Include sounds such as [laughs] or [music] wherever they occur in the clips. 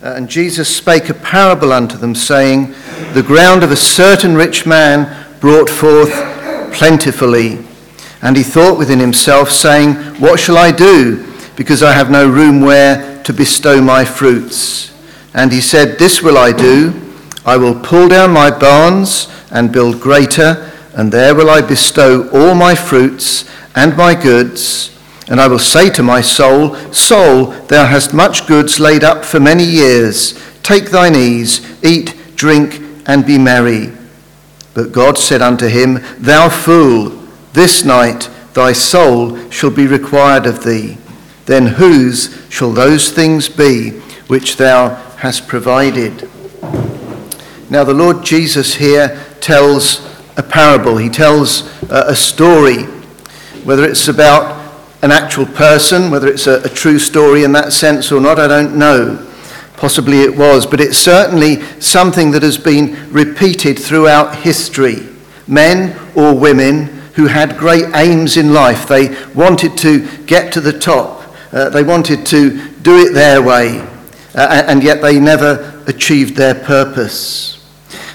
Uh, and Jesus spake a parable unto them, saying, The ground of a certain rich man brought forth plentifully. And he thought within himself, saying, What shall I do? Because I have no room where to bestow my fruits. And he said, This will I do. I will pull down my barns and build greater, and there will I bestow all my fruits and my goods. And I will say to my soul, Soul, thou hast much goods laid up for many years. Take thine ease, eat, drink, and be merry. But God said unto him, Thou fool, this night thy soul shall be required of thee. Then whose shall those things be which thou hast provided? Now, the Lord Jesus here tells a parable, he tells a story, whether it's about an actual person, whether it's a, a, true story in that sense or not, I don't know. Possibly it was, but it's certainly something that has been repeated throughout history. Men or women who had great aims in life. They wanted to get to the top, uh, they wanted to do it their way, uh, and yet they never achieved their purpose.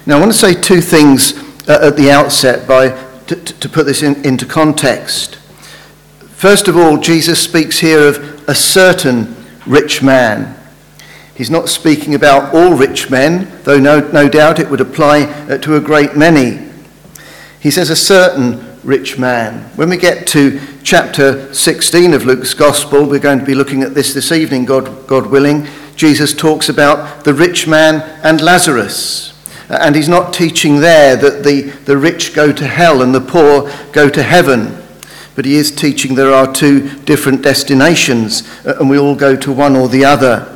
Now, I want to say two things uh, at the outset by, to, to put this in, into context. First of all, Jesus speaks here of a certain rich man. He's not speaking about all rich men, though no, no doubt it would apply uh, to a great many. He says a certain rich man. When we get to chapter 16 of Luke's Gospel, we're going to be looking at this this evening, God, God willing. Jesus talks about the rich man and Lazarus. Uh, and he's not teaching there that the, the rich go to hell and the poor go to heaven but he is teaching there are two different destinations, uh, and we all go to one or the other.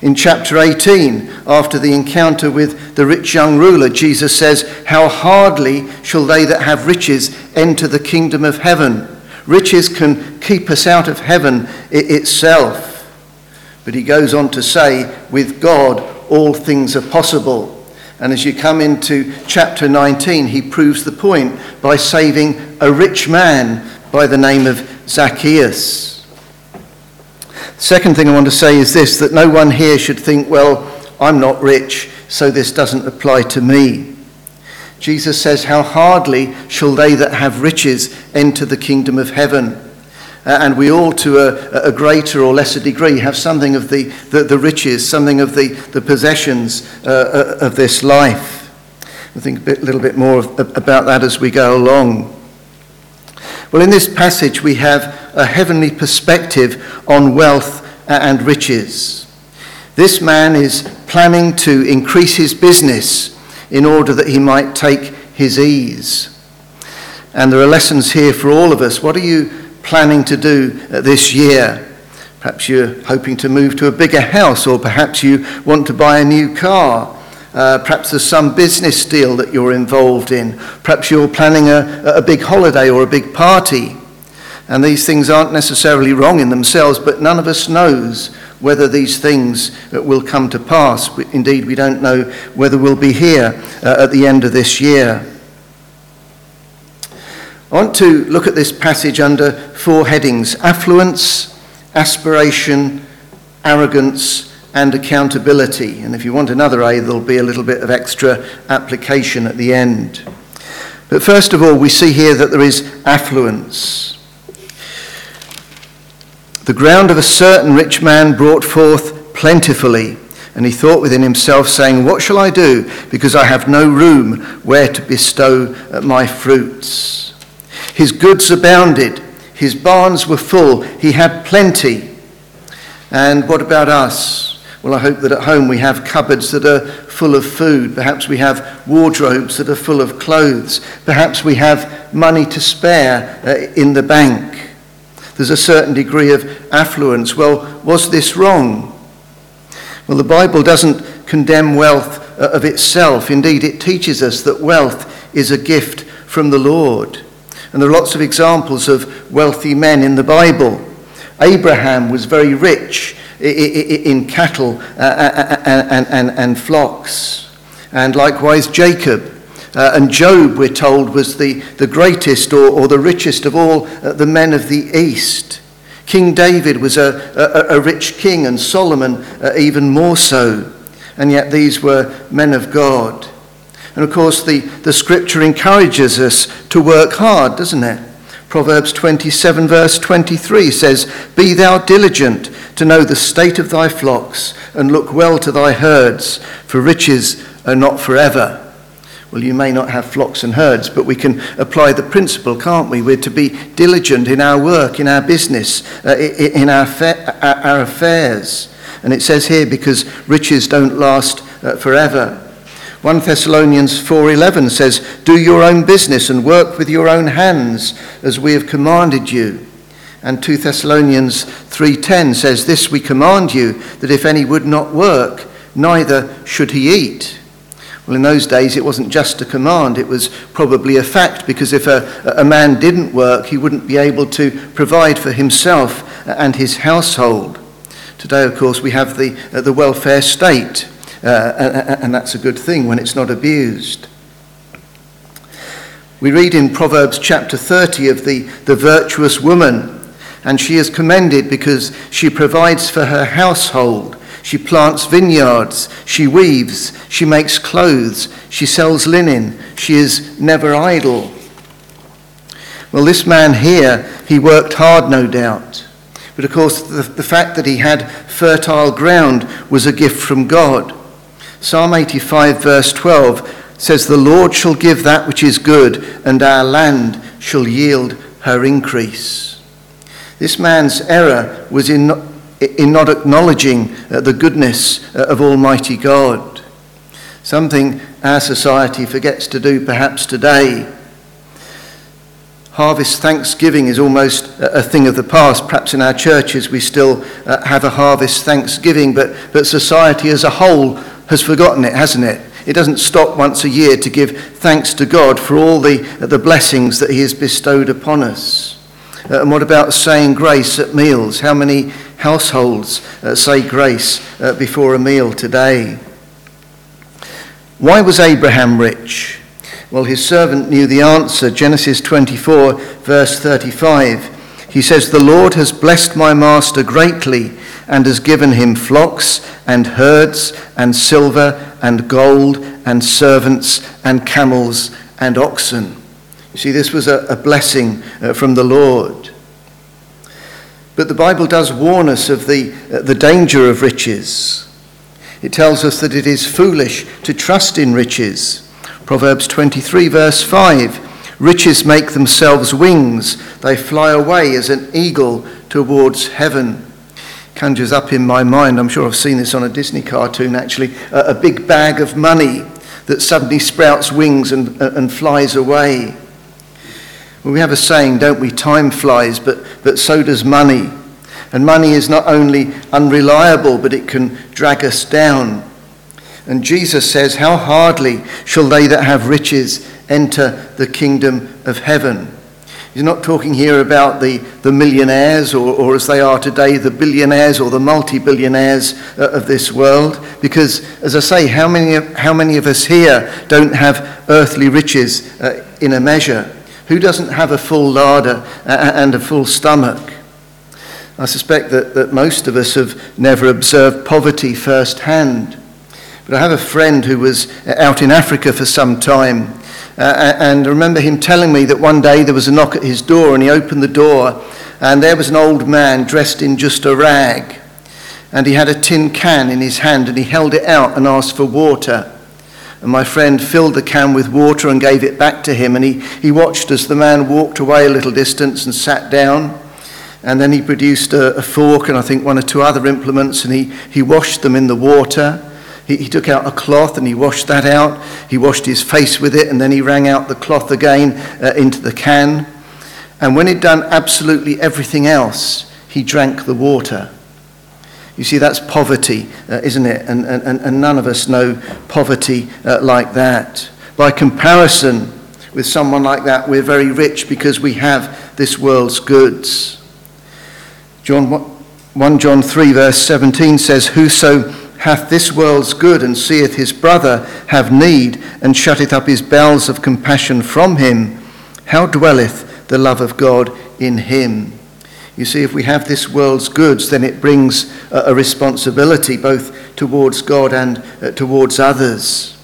In chapter 18, after the encounter with the rich young ruler, Jesus says, How hardly shall they that have riches enter the kingdom of heaven? Riches can keep us out of heaven itself. But he goes on to say, With God, all things are possible. And as you come into chapter 19, he proves the point by saving a rich man by the name of Zacchaeus. Second thing I want to say is this that no one here should think, well, I'm not rich, so this doesn't apply to me. Jesus says, How hardly shall they that have riches enter the kingdom of heaven? Uh, and we all, to a, a, greater or lesser degree, have something of the, the, the riches, something of the, the possessions uh, uh of this life. I think a bit, little bit more of, about that as we go along. Well, in this passage, we have a heavenly perspective on wealth and riches. This man is planning to increase his business in order that he might take his ease. And there are lessons here for all of us. What are you planning to do uh, this year. Perhaps you're hoping to move to a bigger house, or perhaps you want to buy a new car. Uh, perhaps there's some business deal that you're involved in. Perhaps you're planning a, a big holiday or a big party. And these things aren't necessarily wrong in themselves, but none of us knows whether these things uh, will come to pass. Indeed, we don't know whether we'll be here uh, at the end of this year. I want to look at this passage under four headings affluence, aspiration, arrogance, and accountability. And if you want another A, there'll be a little bit of extra application at the end. But first of all, we see here that there is affluence. The ground of a certain rich man brought forth plentifully. And he thought within himself, saying, What shall I do? Because I have no room where to bestow my fruits. His goods abounded. His barns were full. He had plenty. And what about us? Well, I hope that at home we have cupboards that are full of food. Perhaps we have wardrobes that are full of clothes. Perhaps we have money to spare uh, in the bank. There's a certain degree of affluence. Well, was this wrong? Well, the Bible doesn't condemn wealth uh, of itself. Indeed, it teaches us that wealth is a gift from the Lord. And there are lots of examples of wealthy men in the Bible. Abraham was very rich in cattle uh, uh, uh, and, flocks. And likewise, Jacob. Uh, and Job, we're told, was the, the greatest or, or the richest of all uh, the men of the East. King David was a, a, a rich king, and Solomon uh, even more so. And yet these were men of God. And of course, the, the scripture encourages us to work hard, doesn't it? Proverbs 27, verse 23 says, Be thou diligent to know the state of thy flocks, and look well to thy herds, for riches are not forever. Well, you may not have flocks and herds, but we can apply the principle, can't we? We're to be diligent in our work, in our business, uh, in our, our affairs. And it says here, because riches don't last uh, forever. 1 Thessalonians 4:11 says, "Do your own business and work with your own hands as we have commanded you." And 2 Thessalonians 3:10 says, "This we command you that if any would not work, neither should he eat." Well, in those days, it wasn't just a command, it was probably a fact, because if a, a man didn't work, he wouldn't be able to provide for himself and his household. Today, of course, we have the, uh, the welfare state, Uh, and, and that's a good thing when it's not abused. We read in Proverbs chapter 30 of the, the virtuous woman, and she is commended because she provides for her household she plants vineyards, she weaves, she makes clothes, she sells linen, she is never idle. Well, this man here, he worked hard, no doubt. But of course, the, the fact that he had fertile ground was a gift from God. Psalm 85, verse 12 says, The Lord shall give that which is good, and our land shall yield her increase. This man's error was in in not acknowledging uh, the goodness uh, of Almighty God. Something our society forgets to do perhaps today. Harvest Thanksgiving is almost a thing of the past. Perhaps in our churches we still uh, have a harvest Thanksgiving, but, but society as a whole has forgotten it, hasn't it? It doesn't stop once a year to give thanks to God for all the, the blessings that He has bestowed upon us. Uh, and what about saying grace at meals? How many households uh, say grace uh, before a meal today? Why was Abraham rich? Well, his servant knew the answer. Genesis 24, verse 35. He says, The Lord has blessed my master greatly and has given him flocks and herds and silver and gold and servants and camels and oxen. You see, this was a, a blessing uh, from the Lord. But the Bible does warn us of the, uh, the danger of riches. It tells us that it is foolish to trust in riches. Proverbs 23, verse 5 Riches make themselves wings, they fly away as an eagle towards heaven. Conjures up in my mind, I'm sure I've seen this on a Disney cartoon actually, a, a big bag of money that suddenly sprouts wings and, uh, and flies away. Well, we have a saying, don't we? Time flies, but, but so does money. And money is not only unreliable, but it can drag us down. And Jesus says, How hardly shall they that have riches enter the kingdom of heaven? He's not talking here about the, the millionaires or, or as they are today, the billionaires or the multi billionaires uh, of this world. Because, as I say, how many, how many of us here don't have earthly riches uh, in a measure? Who doesn't have a full larder and a full stomach? I suspect that, that most of us have never observed poverty firsthand. But I have a friend who was out in Africa for some time. Uh, and I remember him telling me that one day there was a knock at his door, and he opened the door, and there was an old man dressed in just a rag. And he had a tin can in his hand, and he held it out and asked for water. And my friend filled the can with water and gave it back to him. And he, he watched as the man walked away a little distance and sat down. And then he produced a, a fork and I think one or two other implements and he, he washed them in the water. He, he took out a cloth and he washed that out. He washed his face with it and then he wrung out the cloth again uh, into the can. And when he'd done absolutely everything else, he drank the water. You see, that's poverty, uh, isn't it? And, and, and none of us know poverty uh, like that. By comparison with someone like that, we're very rich because we have this world's goods. John, 1 John 3, verse 17 says, Whoso hath this world's good and seeth his brother have need and shutteth up his bowels of compassion from him, how dwelleth the love of God in him? You see, if we have this world's goods, then it brings a responsibility both towards God and uh, towards others.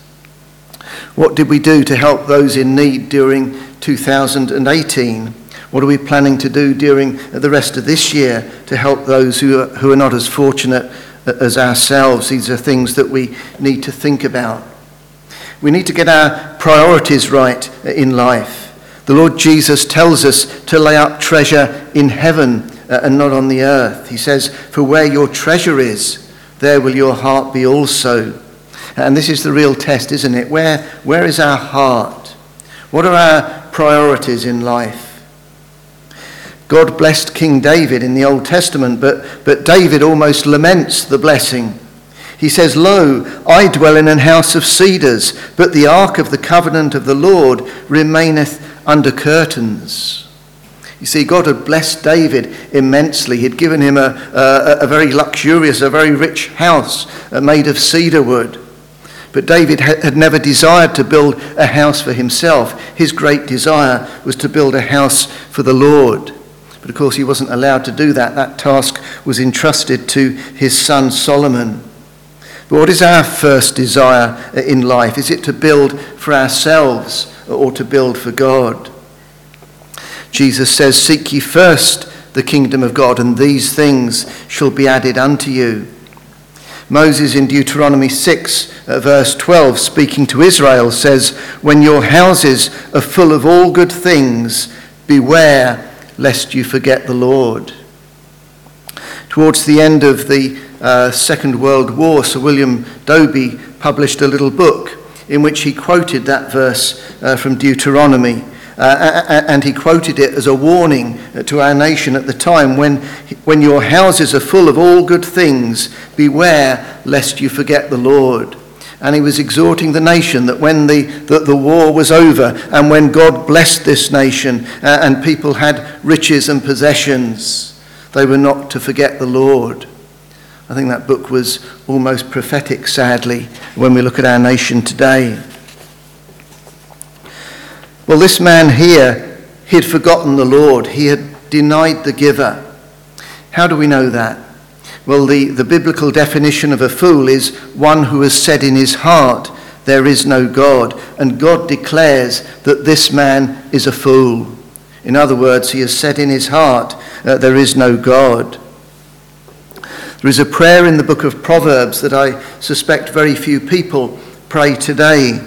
What did we do to help those in need during 2018? What are we planning to do during the rest of this year to help those who are, who are not as fortunate as ourselves? These are things that we need to think about. We need to get our priorities right in life. The Lord Jesus tells us to lay up treasure in heaven uh, and not on the earth. He says, For where your treasure is, there will your heart be also. And this is the real test, isn't it? Where, where is our heart? What are our priorities in life? God blessed King David in the Old Testament, but, but David almost laments the blessing. He says, Lo, I dwell in an house of cedars, but the ark of the covenant of the Lord remaineth under curtains. You see, God had blessed David immensely. He'd given him a, a, a very luxurious, a very rich house uh, made of cedar wood. But David had never desired to build a house for himself. His great desire was to build a house for the Lord. But of course, he wasn't allowed to do that. That task was entrusted to his son Solomon. But what is our first desire in life? Is it to build for ourselves or to build for God? Jesus says, Seek ye first the kingdom of God, and these things shall be added unto you. Moses in Deuteronomy 6, uh, verse 12, speaking to Israel, says, When your houses are full of all good things, beware lest you forget the Lord. Towards the end of the uh, Second World War, Sir William Dobbie published a little book in which he quoted that verse uh, from Deuteronomy. Uh, and he quoted it as a warning to our nation at the time when, when your houses are full of all good things, beware lest you forget the Lord. And he was exhorting the nation that when the, the, the war was over and when God blessed this nation uh, and people had riches and possessions, they were not to forget the Lord. I think that book was almost prophetic, sadly, when we look at our nation today. Well, this man here, he had forgotten the Lord. He had denied the giver. How do we know that? Well, the, the biblical definition of a fool is one who has said in his heart, There is no God. And God declares that this man is a fool. In other words, he has said in his heart, uh, There is no God. There is a prayer in the book of Proverbs that I suspect very few people pray today.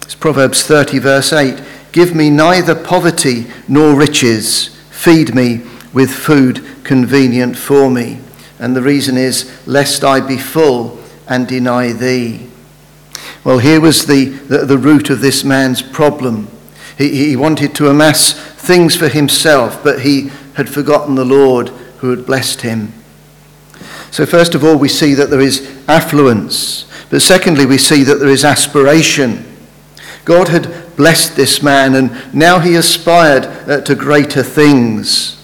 It's Proverbs 30, verse 8. Give me neither poverty nor riches. Feed me with food convenient for me. And the reason is, lest I be full and deny thee. Well, here was the, the, the root of this man's problem. He, he wanted to amass things for himself, but he had forgotten the Lord who had blessed him. So, first of all, we see that there is affluence. But secondly, we see that there is aspiration. God had blessed this man, and now he aspired uh, to greater things.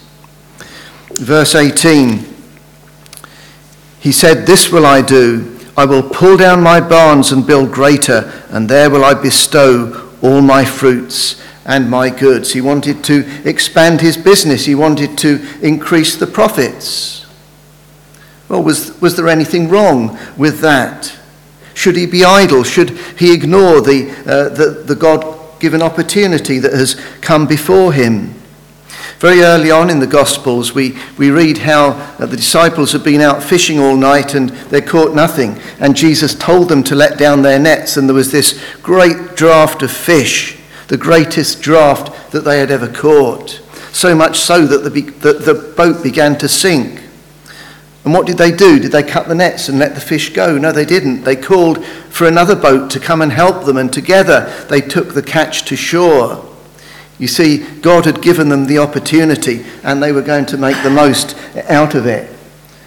Verse 18 He said, This will I do. I will pull down my barns and build greater, and there will I bestow all my fruits and my goods. He wanted to expand his business, he wanted to increase the profits. Well, was, was there anything wrong with that? Should he be idle? Should he ignore the, uh, the, the God given opportunity that has come before him. Very early on in the Gospels, we, we read how uh, the disciples had been out fishing all night and they caught nothing. And Jesus told them to let down their nets, and there was this great draught of fish, the greatest draught that they had ever caught. So much so that the, the, the boat began to sink. And what did they do? Did they cut the nets and let the fish go? No, they didn't. They called for another boat to come and help them, and together they took the catch to shore. You see, God had given them the opportunity, and they were going to make the most out of it.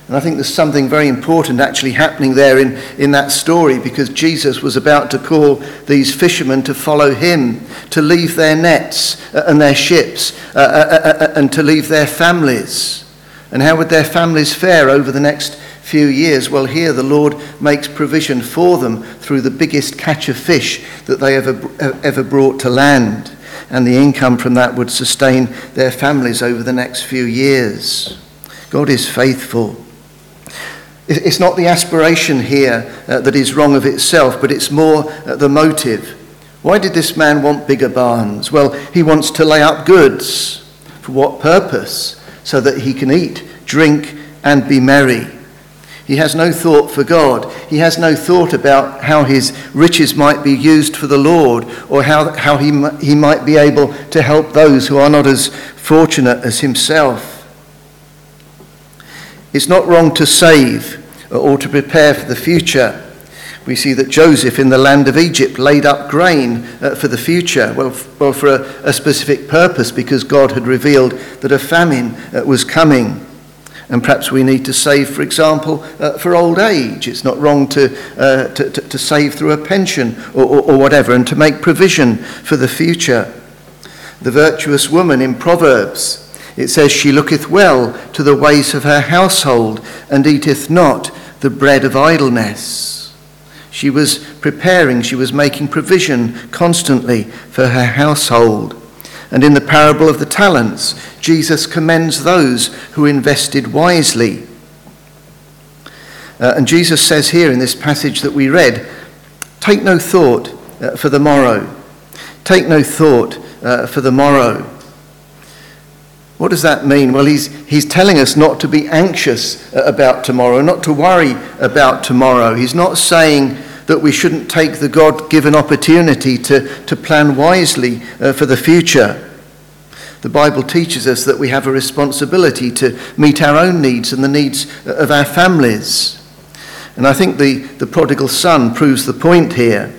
And I think there's something very important actually happening there in, in that story because Jesus was about to call these fishermen to follow him, to leave their nets and their ships, uh, uh, uh, uh and to leave their families. And how would their families fare over the next few years? Well, here the Lord makes provision for them through the biggest catch of fish that they ever, ever brought to land. And the income from that would sustain their families over the next few years. God is faithful. It's not the aspiration here uh, that is wrong of itself, but it's more uh, the motive. Why did this man want bigger barns? Well, he wants to lay up goods. For what purpose? So that he can eat, drink, and be merry. He has no thought for God. He has no thought about how his riches might be used for the Lord or how, how he, he might be able to help those who are not as fortunate as himself. It's not wrong to save or to prepare for the future. We see that Joseph in the land of Egypt laid up grain uh, for the future, well, well for a, a, specific purpose, because God had revealed that a famine uh, was coming. And perhaps we need to save, for example, uh, for old age. It's not wrong to, uh, to, to, to save through a pension or, or, or whatever and to make provision for the future. The virtuous woman in Proverbs, it says, She looketh well to the ways of her household and eateth not the bread of idleness. She was preparing, she was making provision constantly for her household. And in the parable of the talents, Jesus commends those who invested wisely. Uh, and Jesus says here in this passage that we read, Take no thought uh, for the morrow. Take no thought uh, for the morrow. What does that mean? Well, he's, he's telling us not to be anxious uh, about tomorrow, not to worry about tomorrow. He's not saying that we shouldn't take the God given opportunity to, to plan wisely uh, for the future. The Bible teaches us that we have a responsibility to meet our own needs and the needs uh, of our families. And I think the, the prodigal son proves the point here.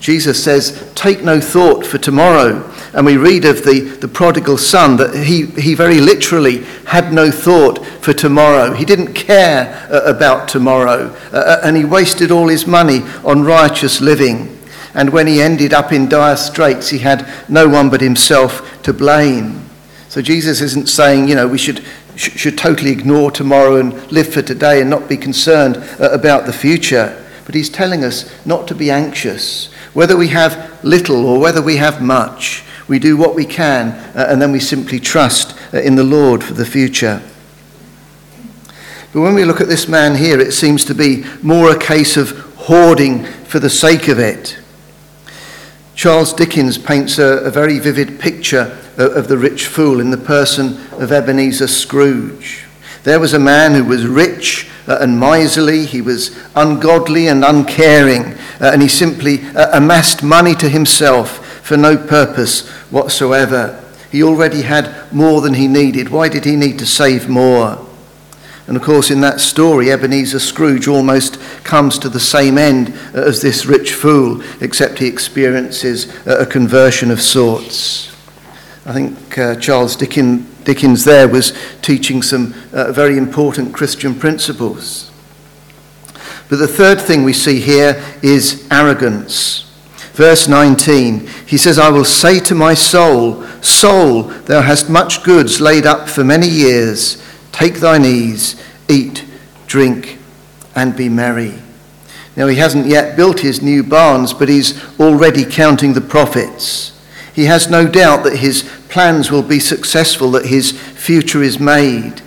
Jesus says, Take no thought for tomorrow. And we read of the, the prodigal son that he, he very literally had no thought for tomorrow. He didn't care uh, about tomorrow. Uh, uh, and he wasted all his money on righteous living. And when he ended up in dire straits, he had no one but himself to blame. So Jesus isn't saying, you know, we should, should totally ignore tomorrow and live for today and not be concerned uh, about the future. But he's telling us not to be anxious. Whether we have little or whether we have much, we do what we can, uh, and then we simply trust uh, in the Lord for the future. But when we look at this man here, it seems to be more a case of hoarding for the sake of it. Charles Dickens paints a, a very vivid picture of, of the rich fool in the person of Ebenezer Scrooge. There was a man who was rich uh, and miserly, he was ungodly and uncaring, uh, and he simply uh, amassed money to himself for no purpose whatsoever. He already had more than he needed. Why did he need to save more? And of course, in that story, Ebenezer Scrooge almost comes to the same end as this rich fool, except he experiences a conversion of sorts. I think uh, Charles Dickens, Dickens there was teaching some uh, very important Christian principles. But the third thing we see here is arrogance. Verse 19, he says, I will say to my soul, Soul, thou hast much goods laid up for many years. Take thine ease, eat, drink, and be merry. Now, he hasn't yet built his new barns, but he's already counting the profits. He has no doubt that his plans will be successful, that his future is made.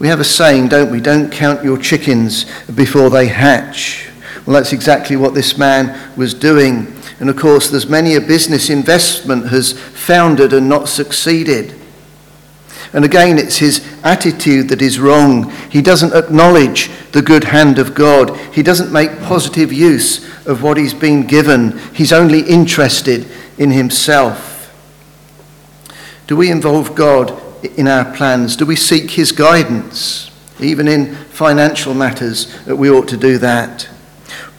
We have a saying, don't we? Don't count your chickens before they hatch. Well, that's exactly what this man was doing. And of course, there's many a business investment has foundered and not succeeded. And again, it's his attitude that is wrong. He doesn't acknowledge the good hand of God. He doesn't make positive use of what he's been given. He's only interested in himself. Do we involve God in our plans? Do we seek his guidance? Even in financial matters, we ought to do that.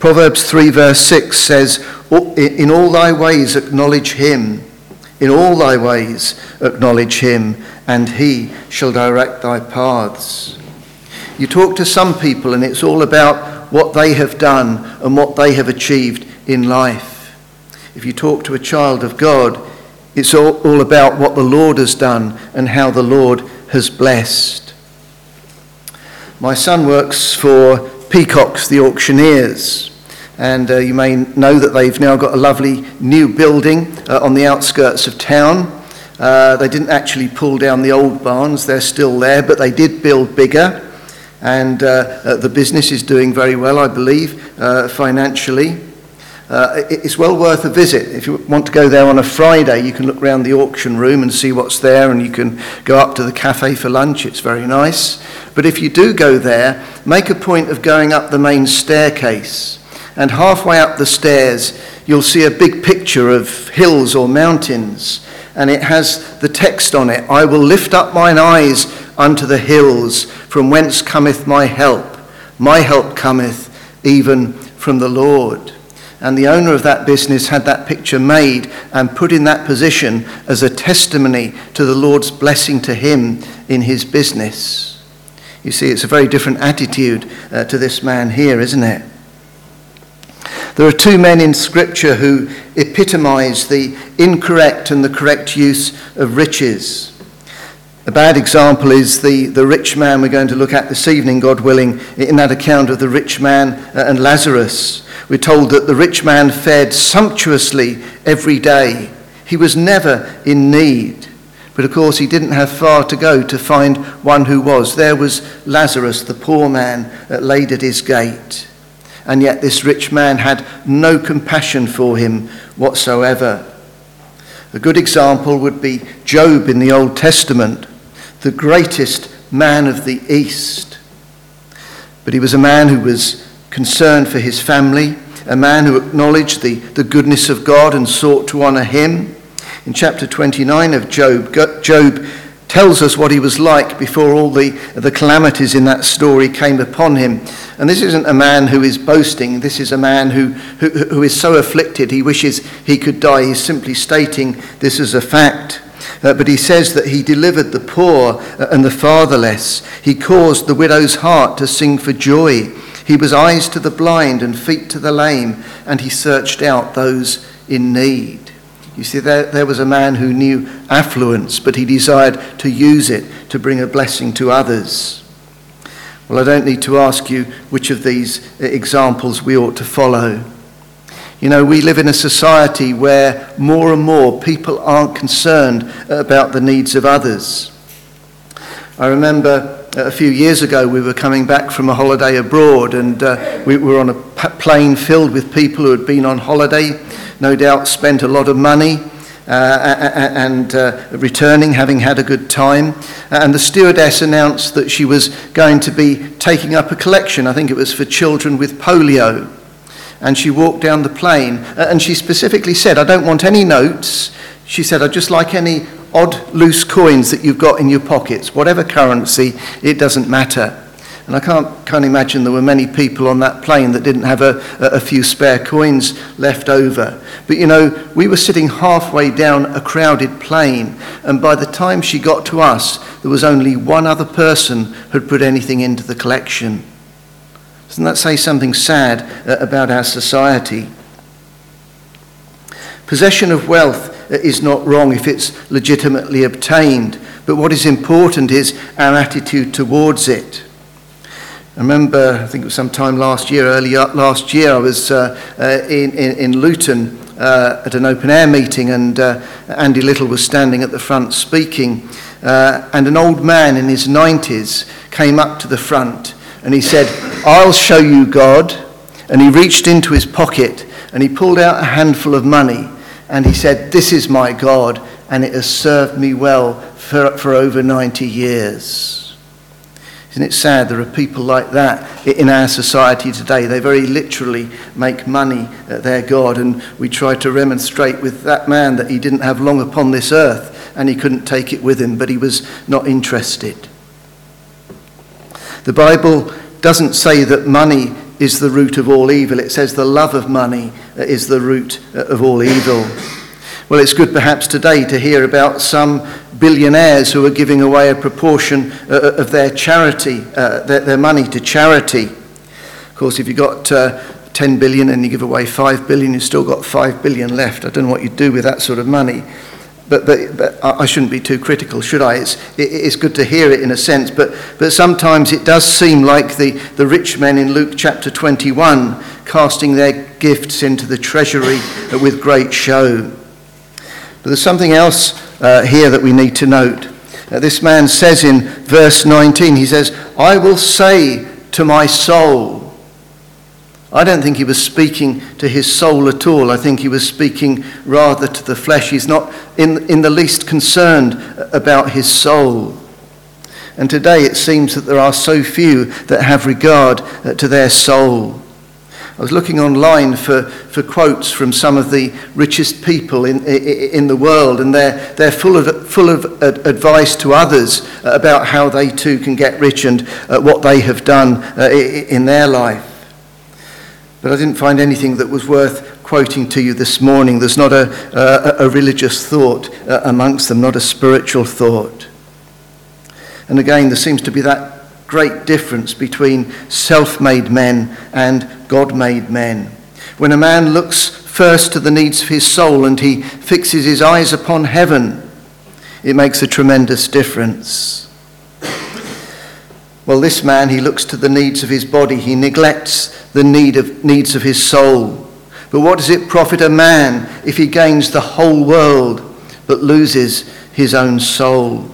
Proverbs 3, verse 6 says, In all thy ways acknowledge him. In all thy ways acknowledge him, and he shall direct thy paths. You talk to some people, and it's all about what they have done and what they have achieved in life. If you talk to a child of God, it's all, all about what the Lord has done and how the Lord has blessed. My son works for Peacocks, the auctioneers. And uh, you may know that they've now got a lovely new building uh, on the outskirts of town. Uh, they didn't actually pull down the old barns, they're still there, but they did build bigger. And uh, uh, the business is doing very well, I believe, uh, financially. It's well worth a visit. If you want to go there on a Friday, you can look around the auction room and see what's there, and you can go up to the cafe for lunch. It's very nice. But if you do go there, make a point of going up the main staircase. And halfway up the stairs, you'll see a big picture of hills or mountains. And it has the text on it I will lift up mine eyes unto the hills, from whence cometh my help. My help cometh even from the Lord. And the owner of that business had that picture made and put in that position as a testimony to the Lord's blessing to him in his business. You see, it's a very different attitude uh, to this man here, isn't it? There are two men in Scripture who epitomize the incorrect and the correct use of riches. A bad example is the, the rich man we're going to look at this evening, God willing, in that account of the rich man uh, and Lazarus. We're told that the rich man fed sumptuously every day. He was never in need. But of course, he didn't have far to go to find one who was. There was Lazarus, the poor man, laid at his gate. And yet, this rich man had no compassion for him whatsoever. A good example would be Job in the Old Testament, the greatest man of the East. But he was a man who was concerned for his family, a man who acknowledged the, the goodness of God and sought to honour him. In chapter 29 of Job, Job tells us what he was like before all the, the calamities in that story came upon him. And this isn't a man who is boasting, this is a man who, who, who is so afflicted he wishes he could die. He's simply stating this as a fact. Uh, but he says that he delivered the poor and the fatherless. He caused the widow's heart to sing for joy. He was eyes to the blind and feet to the lame, and he searched out those in need. You see, there, there was a man who knew affluence, but he desired to use it to bring a blessing to others. Well, I don't need to ask you which of these uh, examples we ought to follow. You know, we live in a society where more and more people aren't concerned about the needs of others. I remember a few years ago we were coming back from a holiday abroad and uh, we were on a plane filled with people who had been on holiday, no doubt spent a lot of money uh, and uh, returning having had a good time. Uh, and the stewardess announced that she was going to be taking up a collection, I think it was for children with polio. And she walked down the plane uh, and she specifically said, I don't want any notes. She said, I'd just like any odd loose coins that you've got in your pockets, whatever currency, it doesn't matter. And I can't, can't imagine there were many people on that plane that didn't have a, a few spare coins left over. But you know, we were sitting halfway down a crowded plane, and by the time she got to us, there was only one other person who'd put anything into the collection. Doesn't that say something sad uh, about our society? Possession of wealth is not wrong if it's legitimately obtained, but what is important is our attitude towards it. I remember, I think it was sometime last year, early last year, I was uh, uh, in, in, in, Luton uh, at an open air meeting, and uh, Andy Little was standing at the front speaking. Uh, and an old man in his 90s came up to the front and he said, I'll show you God. And he reached into his pocket and he pulled out a handful of money and he said, This is my God, and it has served me well for, for over 90 years. Isn't it sad there are people like that in our society today? They very literally make money at their God, and we try to remonstrate with that man that he didn't have long upon this earth and he couldn't take it with him, but he was not interested. The Bible doesn't say that money is the root of all evil. It says the love of money uh, is the root uh, of all evil. Well, it's good perhaps today to hear about some billionaires who are giving away a proportion uh, uh of their charity, uh, their, their, money to charity. Of course, if you've got uh, 10 billion and you give away 5 billion, you've still got 5 billion left. I don't know what you do with that sort of money. But, but, but I shouldn't be too critical, should I? It's, it, it's good to hear it in a sense, but, but sometimes it does seem like the, the rich men in Luke chapter 21 casting their gifts into the treasury with great show. But there's something else uh, here that we need to note. Uh, this man says in verse 19, he says, I will say to my soul, I don't think he was speaking to his soul at all. I think he was speaking rather to the flesh. He's not in, in the least concerned about his soul. And today it seems that there are so few that have regard uh, to their soul. I was looking online for, for quotes from some of the richest people in, in the world, and they're, they're full of, full of advice to others about how they too can get rich and uh, what they have done uh, in their life. But I didn't find anything that was worth quoting to you this morning. There's not a, a, religious thought uh, amongst them, not a spiritual thought. And again, there seems to be that great difference between self made men and God made men. When a man looks first to the needs of his soul and he fixes his eyes upon heaven, it makes a tremendous difference. Well, this man, he looks to the needs of his body. He neglects the need of, needs of his soul. But what does it profit a man if he gains the whole world but loses his own soul?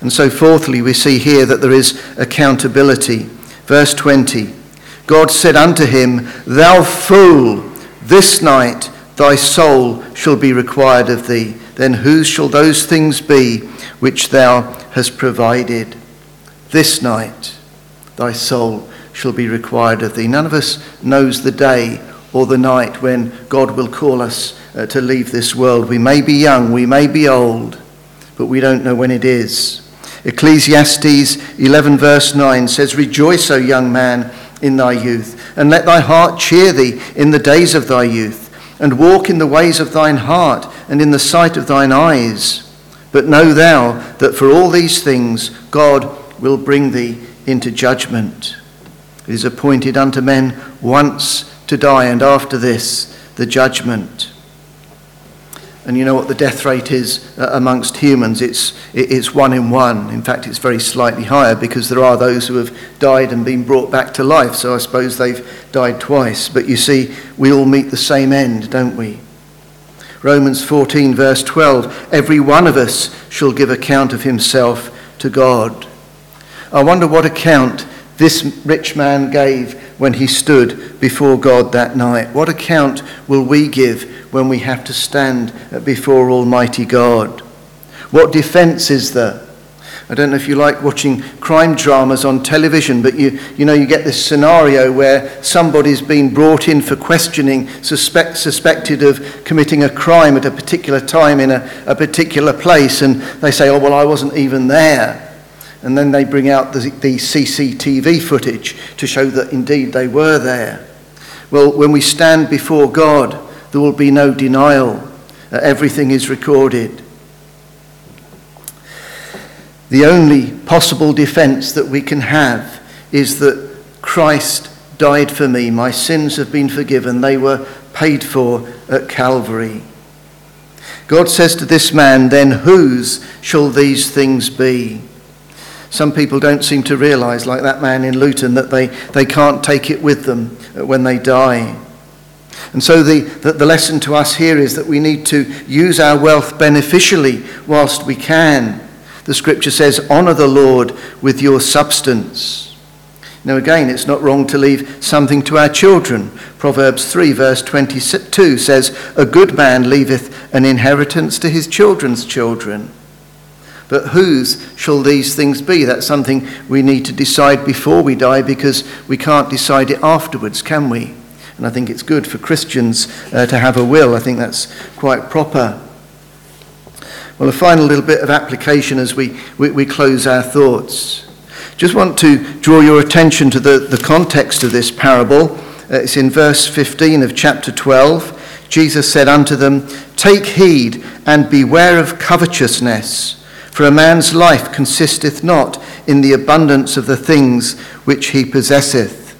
And so, fourthly, we see here that there is accountability. Verse 20 God said unto him, Thou fool, this night thy soul shall be required of thee. Then whose shall those things be which thou hast provided? This night thy soul shall be required of thee. None of us knows the day or the night when God will call us uh, to leave this world. We may be young, we may be old, but we don't know when it is. Ecclesiastes 11, verse 9 says, Rejoice, O young man, in thy youth, and let thy heart cheer thee in the days of thy youth, and walk in the ways of thine heart, and in the sight of thine eyes. But know thou that for all these things God will bring thee into judgment. It is appointed unto men once to die, and after this, the judgment. And you know what the death rate is uh, amongst humans? It's, it's one in one. In fact, it's very slightly higher because there are those who have died and been brought back to life. So I suppose they've died twice. But you see, we all meet the same end, don't we? Romans 14, verse 12 Every one of us shall give account of himself to God. I wonder what account this rich man gave when he stood before God that night. What account will we give when we have to stand before Almighty God? What defense is there? I don't know if you like watching crime dramas on television, but you, you know, you get this scenario where somebody's been brought in for questioning, suspect, suspected of committing a crime at a particular time in a, a particular place, and they say, Oh, well, I wasn't even there and then they bring out the, the CCTV footage to show that indeed they were there. Well, when we stand before God, there will be no denial. Uh, everything is recorded. The only possible defense that we can have is that Christ died for me. My sins have been forgiven. They were paid for at Calvary. God says to this man, Then whose shall these things be? Some people don't seem to realize, like that man in Luton, that they, they can't take it with them uh, when they die. And so the, the, the, lesson to us here is that we need to use our wealth beneficially whilst we can. The scripture says, Honour the Lord with your substance. Now, again, it's not wrong to leave something to our children. Proverbs 3, verse 22 says, A good man leaveth an inheritance to his children's children. But whose shall these things be? That's something we need to decide before we die because we can't decide it afterwards, can we? And I think it's good for Christians uh, to have a will. I think that's quite proper. Well, a final little bit of application as we, we, we close our thoughts. Just want to draw your attention to the, the context of this parable. Uh, it's in verse 15 of chapter 12. Jesus said unto them, Take heed and beware of covetousness for a man's life consisteth not in the abundance of the things which he possesseth.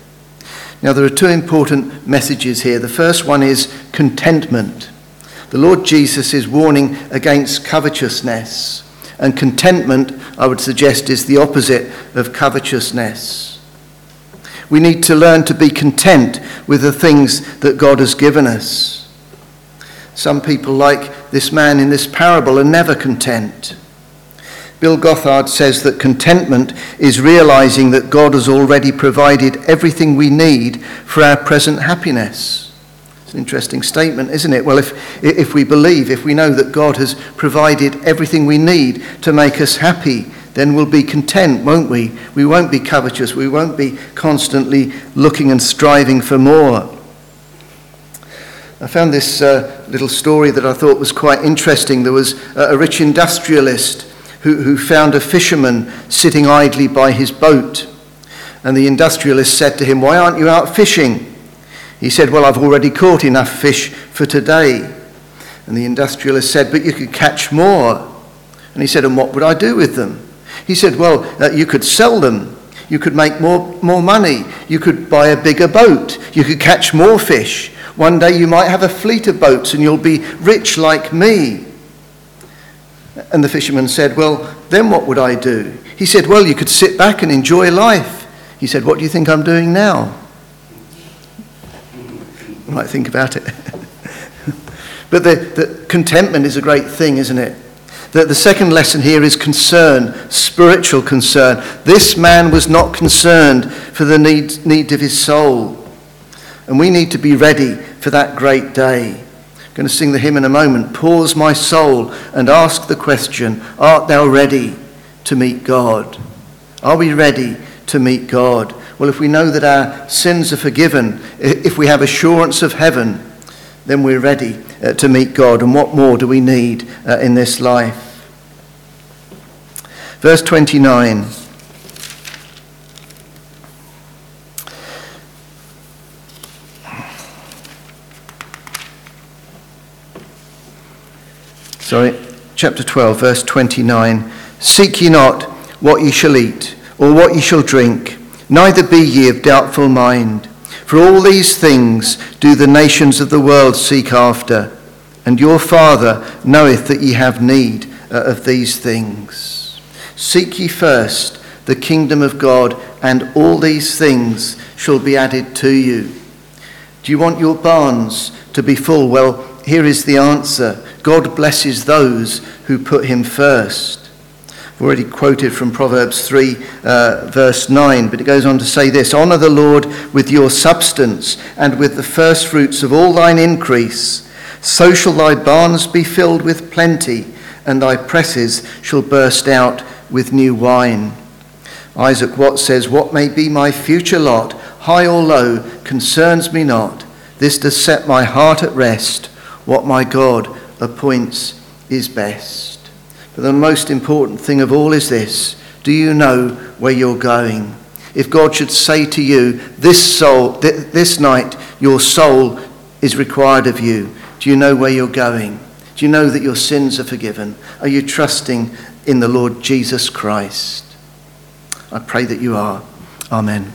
Now, there are two important messages here. The first one is contentment. The Lord Jesus is warning against covetousness. And contentment, I would suggest, is the opposite of covetousness. We need to learn to be content with the things that God has given us. Some people, like this man in this parable, are never content. Bill Gothard says that contentment is realizing that God has already provided everything we need for our present happiness. It's an interesting statement, isn't it? Well, if, if we believe, if we know that God has provided everything we need to make us happy, then we'll be content, won't we? We won't be covetous. We won't be constantly looking and striving for more. I found this uh, little story that I thought was quite interesting. There was a rich industrialist who, who found a fisherman sitting idly by his boat. And the industrialist said to him, Why aren't you out fishing? He said, Well, I've already caught enough fish for today. And the industrialist said, But you could catch more. And he said, And what would I do with them? He said, Well, uh, you could sell them. You could make more, more money. You could buy a bigger boat. You could catch more fish. One day you might have a fleet of boats and you'll be rich like me. And the fisherman said, Well, then what would I do? He said, Well, you could sit back and enjoy life. He said, What do you think I'm doing now? Might think about it. [laughs] but the, the contentment is a great thing, isn't it? The, the second lesson here is concern, spiritual concern. This man was not concerned for the need, need of his soul. And we need to be ready for that great day going to sing the hymn in a moment. Pause my soul and ask the question Art thou ready to meet God? Are we ready to meet God? Well, if we know that our sins are forgiven, if we have assurance of heaven, then we're ready uh, to meet God. And what more do we need uh, in this life? Verse 29. Sorry, chapter 12, verse 29. Seek ye not what ye shall eat, or what ye shall drink, neither be ye of doubtful mind. For all these things do the nations of the world seek after, and your Father knoweth that ye have need of these things. Seek ye first the kingdom of God, and all these things shall be added to you. Do you want your barns to be full? Well, here is the answer God blesses those who put him first. I've already quoted from Proverbs 3, uh, verse 9, but it goes on to say this Honour the Lord with your substance and with the first fruits of all thine increase. So shall thy barns be filled with plenty, and thy presses shall burst out with new wine. Isaac Watts says, What may be my future lot, high or low, concerns me not. This does set my heart at rest what my God appoints is best. But the most important thing of all is this do you know where you're going? If God should say to you, this soul, this night, your soul is required of you, do you know where you're going? Do you know that your sins are forgiven? Are you trusting in the Lord Jesus Christ? I pray that you are. Amen.